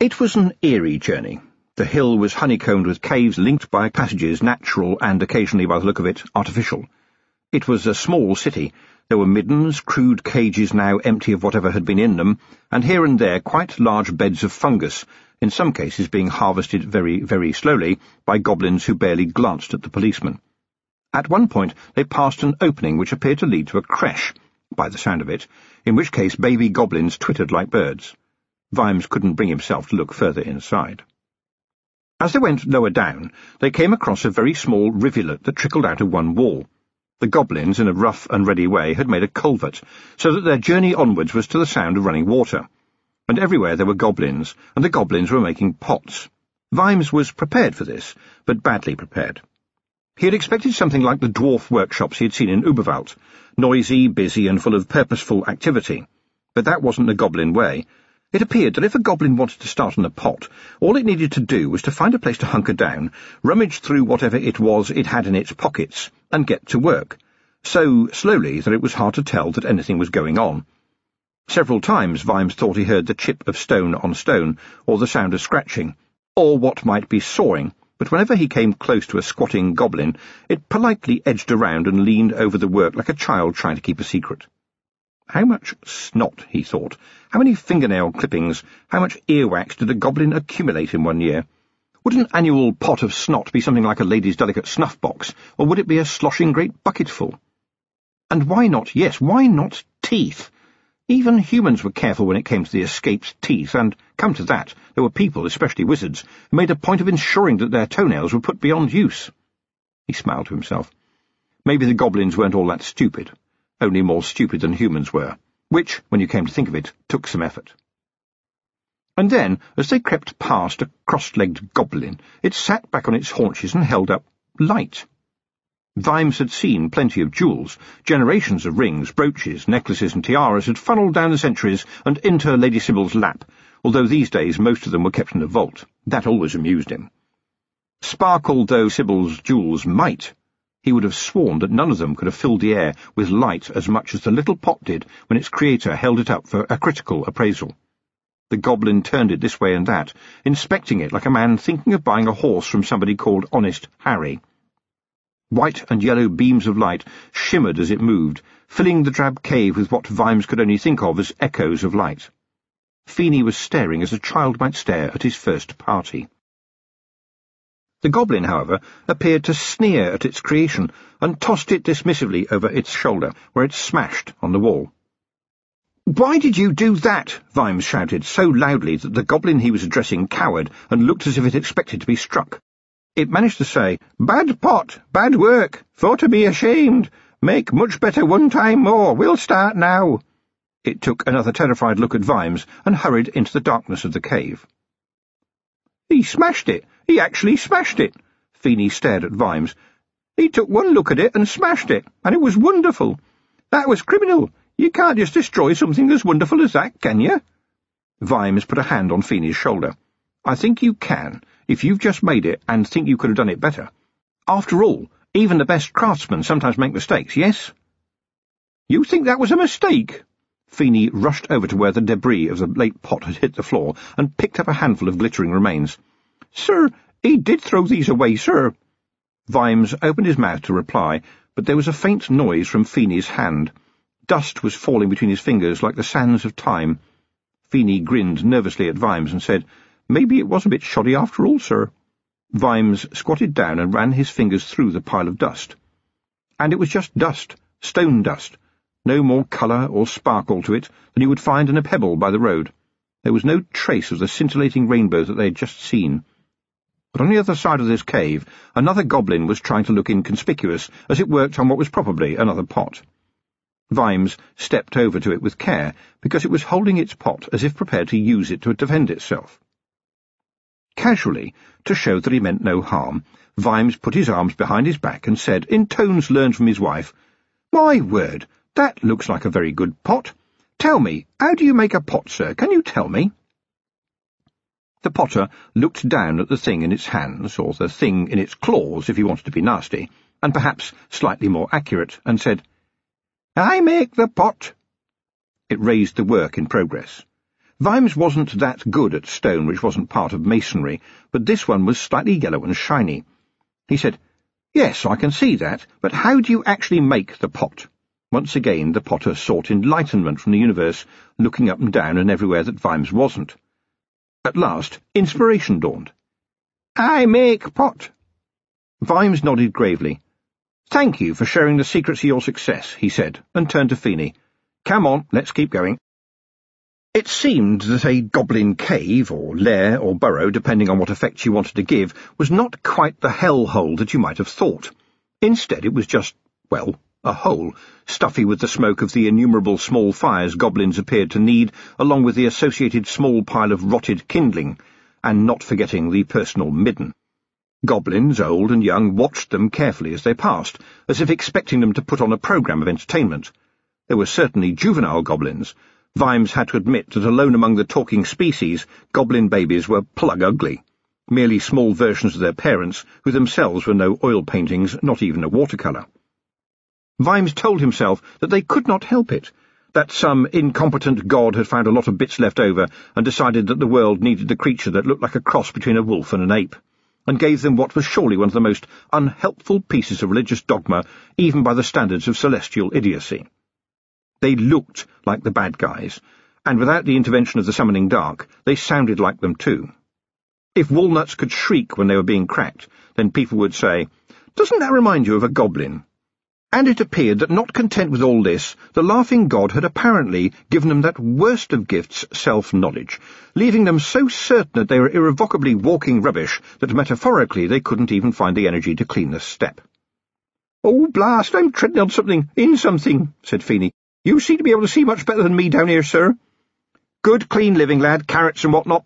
It was an eerie journey. The hill was honeycombed with caves linked by passages natural and, occasionally by the look of it, artificial. It was a small city. There were middens, crude cages now empty of whatever had been in them, and here and there quite large beds of fungus, in some cases being harvested very, very slowly by goblins who barely glanced at the policeman. At one point they passed an opening which appeared to lead to a creche, by the sound of it, in which case baby goblins twittered like birds. Vimes couldn't bring himself to look further inside. As they went lower down, they came across a very small rivulet that trickled out of one wall. The goblins, in a rough and ready way, had made a culvert, so that their journey onwards was to the sound of running water. And everywhere there were goblins, and the goblins were making pots. Vimes was prepared for this, but badly prepared. He had expected something like the dwarf workshops he had seen in Uberwald, noisy, busy, and full of purposeful activity. But that wasn't the goblin way, it appeared that if a goblin wanted to start on a pot, all it needed to do was to find a place to hunker down, rummage through whatever it was it had in its pockets, and get to work, so slowly that it was hard to tell that anything was going on. Several times Vimes thought he heard the chip of stone on stone, or the sound of scratching, or what might be sawing, but whenever he came close to a squatting goblin, it politely edged around and leaned over the work like a child trying to keep a secret. How much snot, he thought. How many fingernail clippings, how much earwax did a goblin accumulate in one year? Would an annual pot of snot be something like a lady's delicate snuff-box, or would it be a sloshing great bucketful? And why not, yes, why not teeth? Even humans were careful when it came to the escaped teeth, and, come to that, there were people, especially wizards, who made a point of ensuring that their toenails were put beyond use. He smiled to himself. Maybe the goblins weren't all that stupid only more stupid than humans were, which, when you came to think of it, took some effort. And then, as they crept past a cross-legged goblin, it sat back on its haunches and held up light. Vimes had seen plenty of jewels. Generations of rings, brooches, necklaces and tiaras had funneled down the centuries and into Lady Sybil's lap, although these days most of them were kept in a vault. That always amused him. Sparkled though Sybil's jewels might, he would have sworn that none of them could have filled the air with light as much as the little pot did when its creator held it up for a critical appraisal. The goblin turned it this way and that, inspecting it like a man thinking of buying a horse from somebody called Honest Harry. White and yellow beams of light shimmered as it moved, filling the drab cave with what Vimes could only think of as echoes of light. Feeney was staring as a child might stare at his first party. The goblin, however, appeared to sneer at its creation, and tossed it dismissively over its shoulder, where it smashed on the wall. "'Why did you do that?' Vimes shouted, so loudly that the goblin he was addressing cowered and looked as if it expected to be struck. It managed to say, "'Bad pot, bad work, for to be ashamed. Make much better one time more. We'll start now.' It took another terrified look at Vimes and hurried into the darkness of the cave. He smashed it. He actually smashed it. Feeney stared at Vimes. He took one look at it and smashed it, and it was wonderful. That was criminal. You can't just destroy something as wonderful as that, can you? Vimes put a hand on Feeney's shoulder. I think you can, if you've just made it and think you could have done it better. After all, even the best craftsmen sometimes make mistakes, yes? You think that was a mistake? Feeney rushed over to where the debris of the late pot had hit the floor and picked up a handful of glittering remains. "'Sir, he did throw these away, sir.' Vimes opened his mouth to reply, but there was a faint noise from Feeney's hand. Dust was falling between his fingers like the sands of time. Feeney grinned nervously at Vimes and said, "'Maybe it was a bit shoddy after all, sir.' Vimes squatted down and ran his fingers through the pile of dust. And it was just dust, stone dust, no more colour or sparkle to it than you would find in a pebble by the road. There was no trace of the scintillating rainbow that they had just seen. But on the other side of this cave, another goblin was trying to look inconspicuous as it worked on what was probably another pot. Vimes stepped over to it with care, because it was holding its pot as if prepared to use it to defend itself. Casually, to show that he meant no harm, Vimes put his arms behind his back and said, in tones learned from his wife, My word, that looks like a very good pot. Tell me, how do you make a pot, sir? Can you tell me? The potter looked down at the thing in its hands, or the thing in its claws, if he wanted to be nasty, and perhaps slightly more accurate, and said, I make the pot. It raised the work in progress. Vimes wasn't that good at stone, which wasn't part of masonry, but this one was slightly yellow and shiny. He said, Yes, I can see that, but how do you actually make the pot? Once again the potter sought enlightenment from the universe, looking up and down and everywhere that Vimes wasn't. At last, inspiration dawned. I make pot. Vimes nodded gravely. Thank you for sharing the secrets of your success, he said, and turned to Feeney. Come on, let's keep going. It seemed that a goblin cave, or lair, or burrow, depending on what effect you wanted to give, was not quite the hell-hole that you might have thought. Instead, it was just, well, a hole, stuffy with the smoke of the innumerable small fires goblins appeared to need, along with the associated small pile of rotted kindling, and not forgetting the personal midden. Goblins, old and young, watched them carefully as they passed, as if expecting them to put on a programme of entertainment. There were certainly juvenile goblins, Vimes had to admit that alone among the talking species, goblin babies were plug ugly, merely small versions of their parents, who themselves were no oil paintings, not even a watercolour. Vimes told himself that they could not help it, that some incompetent god had found a lot of bits left over and decided that the world needed a creature that looked like a cross between a wolf and an ape, and gave them what was surely one of the most unhelpful pieces of religious dogma, even by the standards of celestial idiocy. They looked like the bad guys, and without the intervention of the summoning dark, they sounded like them too. If walnuts could shriek when they were being cracked, then people would say, Doesn't that remind you of a goblin? And it appeared that not content with all this, the laughing god had apparently given them that worst of gifts, self-knowledge, leaving them so certain that they were irrevocably walking rubbish that metaphorically they couldn't even find the energy to clean the step. Oh, blast, I'm treading on something, in something, said Feeney, you seem to be able to see much better than me down here, sir. Good, clean living, lad, carrots and what-not.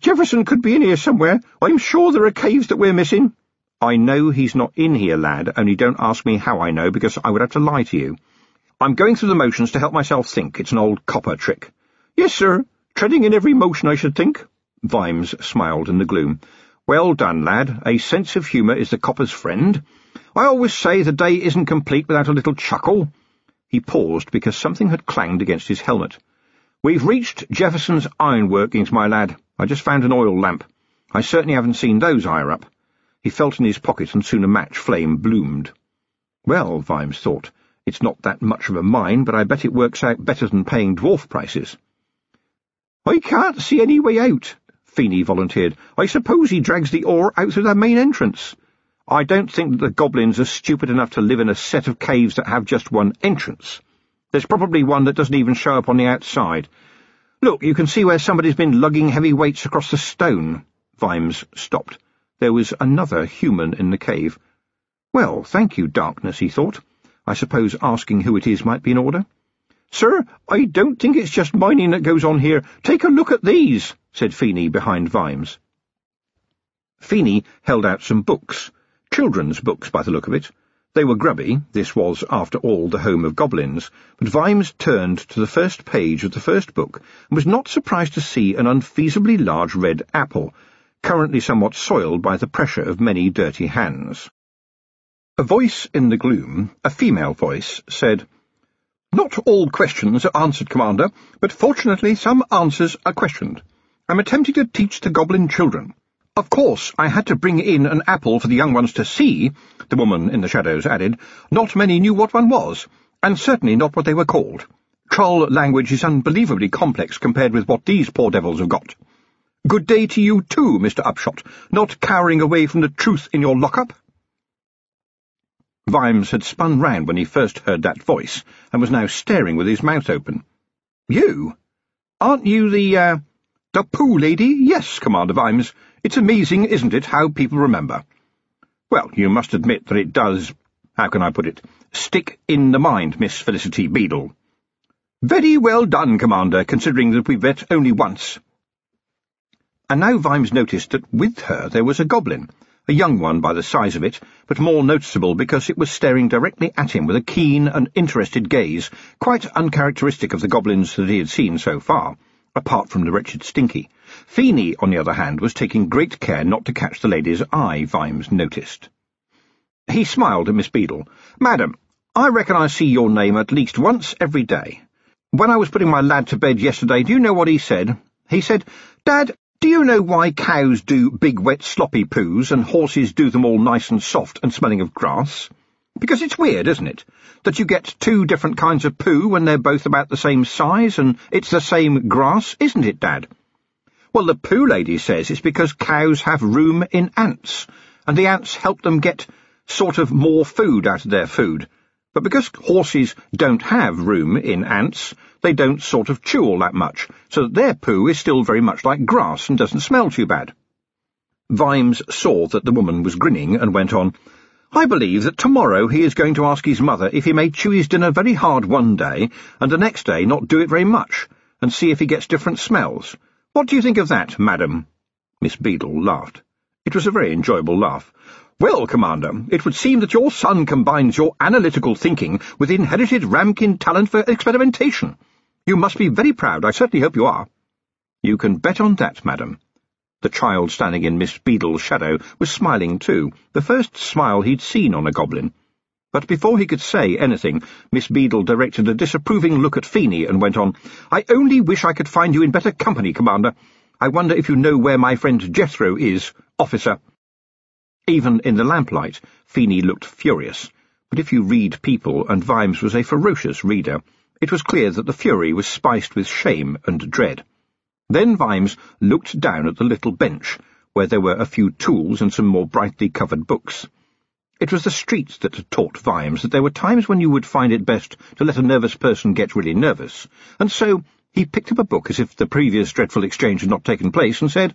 Jefferson could be in here somewhere. I'm sure there are caves that we're missing. I know he's not in here, lad, only don't ask me how I know, because I would have to lie to you. I'm going through the motions to help myself think. It's an old copper trick. Yes, sir. Treading in every motion, I should think. Vimes smiled in the gloom. Well done, lad. A sense of humour is the copper's friend. I always say the day isn't complete without a little chuckle. He paused because something had clanged against his helmet. We've reached Jefferson's iron workings, my lad. I just found an oil lamp. I certainly haven't seen those higher up. He felt in his pocket, and soon a match flame bloomed. Well, Vimes thought, it's not that much of a mine, but I bet it works out better than paying dwarf prices. I can't see any way out, Feeney volunteered. I suppose he drags the ore out through the main entrance. I don't think that the goblins are stupid enough to live in a set of caves that have just one entrance. There's probably one that doesn't even show up on the outside. Look, you can see where somebody's been lugging heavy weights across the stone. Vimes stopped. There was another human in the cave. Well, thank you, Darkness, he thought. I suppose asking who it is might be in order. Sir, I don't think it's just mining that goes on here. Take a look at these, said Feeney behind Vimes. Feeney held out some books children's books by the look of it. They were grubby, this was, after all, the home of goblins, but Vimes turned to the first page of the first book and was not surprised to see an unfeasibly large red apple, currently somewhat soiled by the pressure of many dirty hands. A voice in the gloom, a female voice, said, Not all questions are answered, Commander, but fortunately some answers are questioned. I'm attempting to teach the goblin children. Of course, I had to bring in an apple for the young ones to see, the woman in the shadows added. Not many knew what one was, and certainly not what they were called. Troll language is unbelievably complex compared with what these poor devils have got. Good day to you too, Mr. Upshot, not cowering away from the truth in your lockup. Vimes had spun round when he first heard that voice, and was now staring with his mouth open. You? Aren't you the, uh, the poo lady? Yes, Commander Vimes. It's amazing, isn't it, how people remember? Well, you must admit that it does, how can I put it, stick in the mind, Miss Felicity Beadle. Very well done, Commander, considering that we've met only once. And now Vimes noticed that with her there was a goblin, a young one by the size of it, but more noticeable because it was staring directly at him with a keen and interested gaze, quite uncharacteristic of the goblins that he had seen so far, apart from the wretched Stinky. Feeney, on the other hand, was taking great care not to catch the lady's eye, Vimes noticed. He smiled at Miss Beadle. Madam, I reckon I see your name at least once every day. When I was putting my lad to bed yesterday, do you know what he said? He said, Dad, do you know why cows do big wet sloppy poos and horses do them all nice and soft and smelling of grass? Because it's weird, isn't it? That you get two different kinds of poo when they're both about the same size and it's the same grass, isn't it, Dad? Well, the poo lady says it's because cows have room in ants, and the ants help them get sort of more food out of their food. But because horses don't have room in ants, they don't sort of chew all that much, so that their poo is still very much like grass and doesn't smell too bad. Vimes saw that the woman was grinning and went on, I believe that tomorrow he is going to ask his mother if he may chew his dinner very hard one day, and the next day not do it very much, and see if he gets different smells. What do you think of that, madam? Miss Beadle laughed. It was a very enjoyable laugh. Well, Commander, it would seem that your son combines your analytical thinking with inherited Ramkin talent for experimentation. You must be very proud. I certainly hope you are. You can bet on that, madam. The child standing in Miss Beadle's shadow was smiling too, the first smile he'd seen on a goblin. But before he could say anything, Miss Beadle directed a disapproving look at Feeney and went on, I only wish I could find you in better company, Commander. I wonder if you know where my friend Jethro is, officer. Even in the lamplight, Feeney looked furious. But if you read people, and Vimes was a ferocious reader, it was clear that the fury was spiced with shame and dread. Then Vimes looked down at the little bench, where there were a few tools and some more brightly covered books. It was the streets that had taught Vimes that there were times when you would find it best to let a nervous person get really nervous, and so he picked up a book as if the previous dreadful exchange had not taken place and said,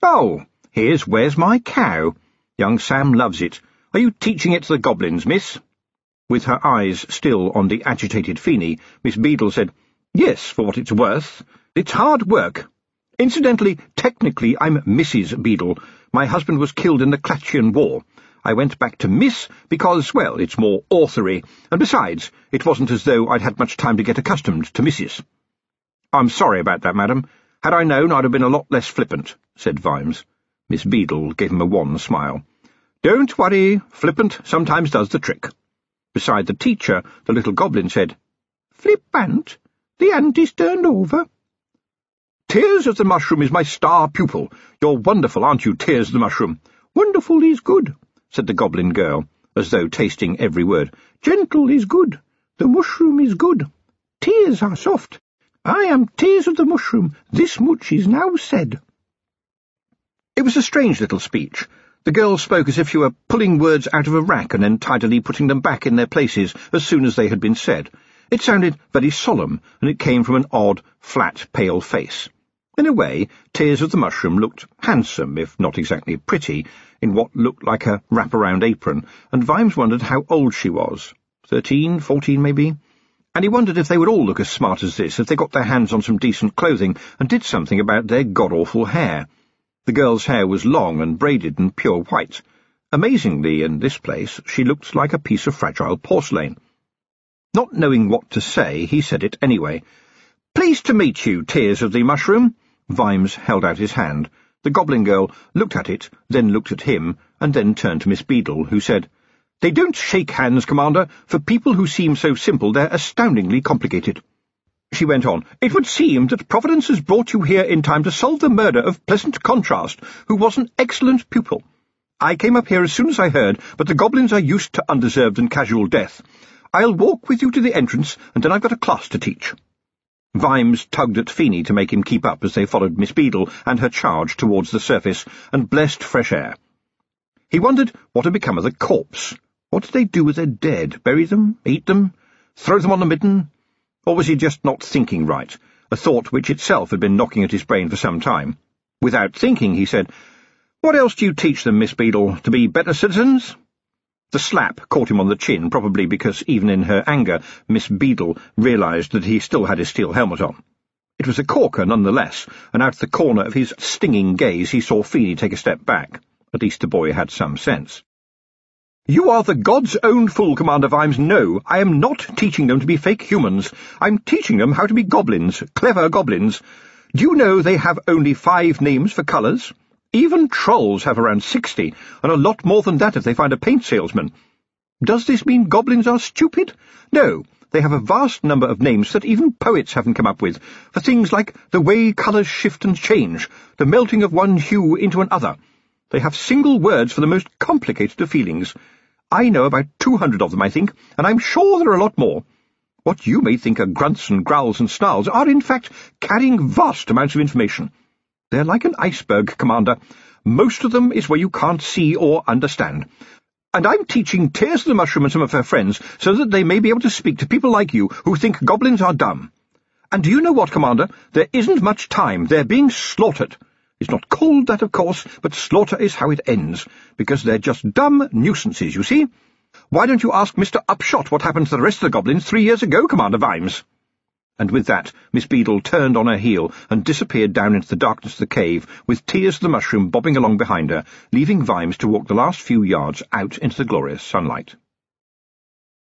Oh, here's Where's My Cow? Young Sam loves it. Are you teaching it to the goblins, miss? With her eyes still on the agitated Feeney, Miss Beadle said, Yes, for what it's worth. It's hard work. Incidentally, technically, I'm Mrs. Beadle. My husband was killed in the Klatchian War. I went back to Miss because, well, it's more authory, and besides, it wasn't as though I'd had much time to get accustomed to Mrs. I'm sorry about that, madam. Had I known, I'd have been a lot less flippant, said Vimes. Miss Beadle gave him a wan smile. Don't worry, flippant sometimes does the trick. Beside the teacher, the little goblin said, Flippant? The ant is turned over. Tears of the Mushroom is my star pupil. You're wonderful, aren't you, Tears of the Mushroom? Wonderful is good, said the goblin girl, as though tasting every word. Gentle is good. The mushroom is good. Tears are soft. I am Tears of the Mushroom. This much is now said. It was a strange little speech. The girl spoke as if she were pulling words out of a rack and then tidily putting them back in their places as soon as they had been said. It sounded very solemn, and it came from an odd, flat, pale face. In a way, Tears of the Mushroom looked handsome, if not exactly pretty, in what looked like a wrap-around apron, and Vimes wondered how old she was. Thirteen, fourteen, maybe? And he wondered if they would all look as smart as this if they got their hands on some decent clothing and did something about their god-awful hair. The girl's hair was long and braided and pure white. Amazingly, in this place, she looked like a piece of fragile porcelain. Not knowing what to say, he said it anyway. Pleased to meet you, Tears of the Mushroom. Vimes held out his hand. The goblin girl looked at it, then looked at him, and then turned to Miss Beadle, who said, They don't shake hands, Commander. For people who seem so simple, they're astoundingly complicated. She went on, It would seem that Providence has brought you here in time to solve the murder of Pleasant Contrast, who was an excellent pupil. I came up here as soon as I heard, but the goblins are used to undeserved and casual death. I'll walk with you to the entrance, and then I've got a class to teach. Vimes tugged at Feeney to make him keep up as they followed Miss Beadle and her charge towards the surface, and blessed fresh air. He wondered what had become of the corpse. What did they do with their dead? Bury them? Eat them? Throw them on the midden? Or was he just not thinking right, a thought which itself had been knocking at his brain for some time? Without thinking, he said, What else do you teach them, Miss Beadle, to be better citizens? The slap caught him on the chin, probably because even in her anger Miss Beadle realised that he still had his steel helmet on. It was a corker, nonetheless, and out of the corner of his stinging gaze he saw Feeney take a step back. At least the boy had some sense. You are the God's own fool, Commander Vimes. No, I am not teaching them to be fake humans. I'm teaching them how to be goblins, clever goblins. Do you know they have only five names for colours? Even trolls have around sixty, and a lot more than that if they find a paint salesman. Does this mean goblins are stupid? No, They have a vast number of names that even poets haven't come up with, for things like the way colours shift and change, the melting of one hue into another. They have single words for the most complicated of feelings. I know about two hundred of them, I think, and I'm sure there are a lot more. What you may think are grunts and growls and snarls are, in fact, carrying vast amounts of information. They're like an iceberg, Commander. Most of them is where you can't see or understand. And I'm teaching Tears of the Mushroom and some of her friends so that they may be able to speak to people like you who think goblins are dumb. And do you know what, Commander? There isn't much time. They're being slaughtered. It's not called that, of course, but slaughter is how it ends, because they're just dumb nuisances, you see? Why don't you ask Mr. Upshot what happened to the rest of the goblins three years ago, Commander Vimes? And with that, Miss Beadle turned on her heel and disappeared down into the darkness of the cave, with Tears the Mushroom bobbing along behind her, leaving Vimes to walk the last few yards out into the glorious sunlight.